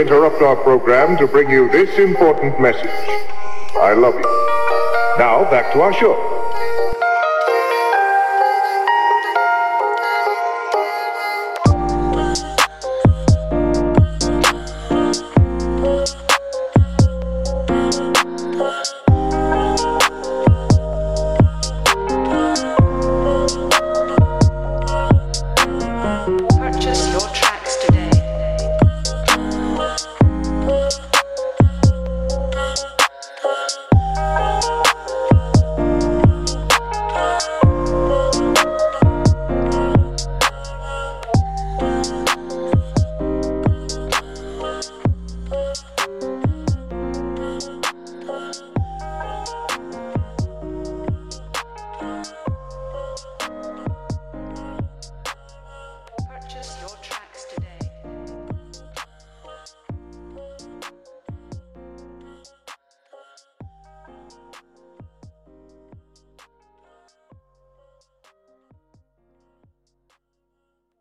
Interrupt our program to bring you this important message. I love you. Now, back to our show.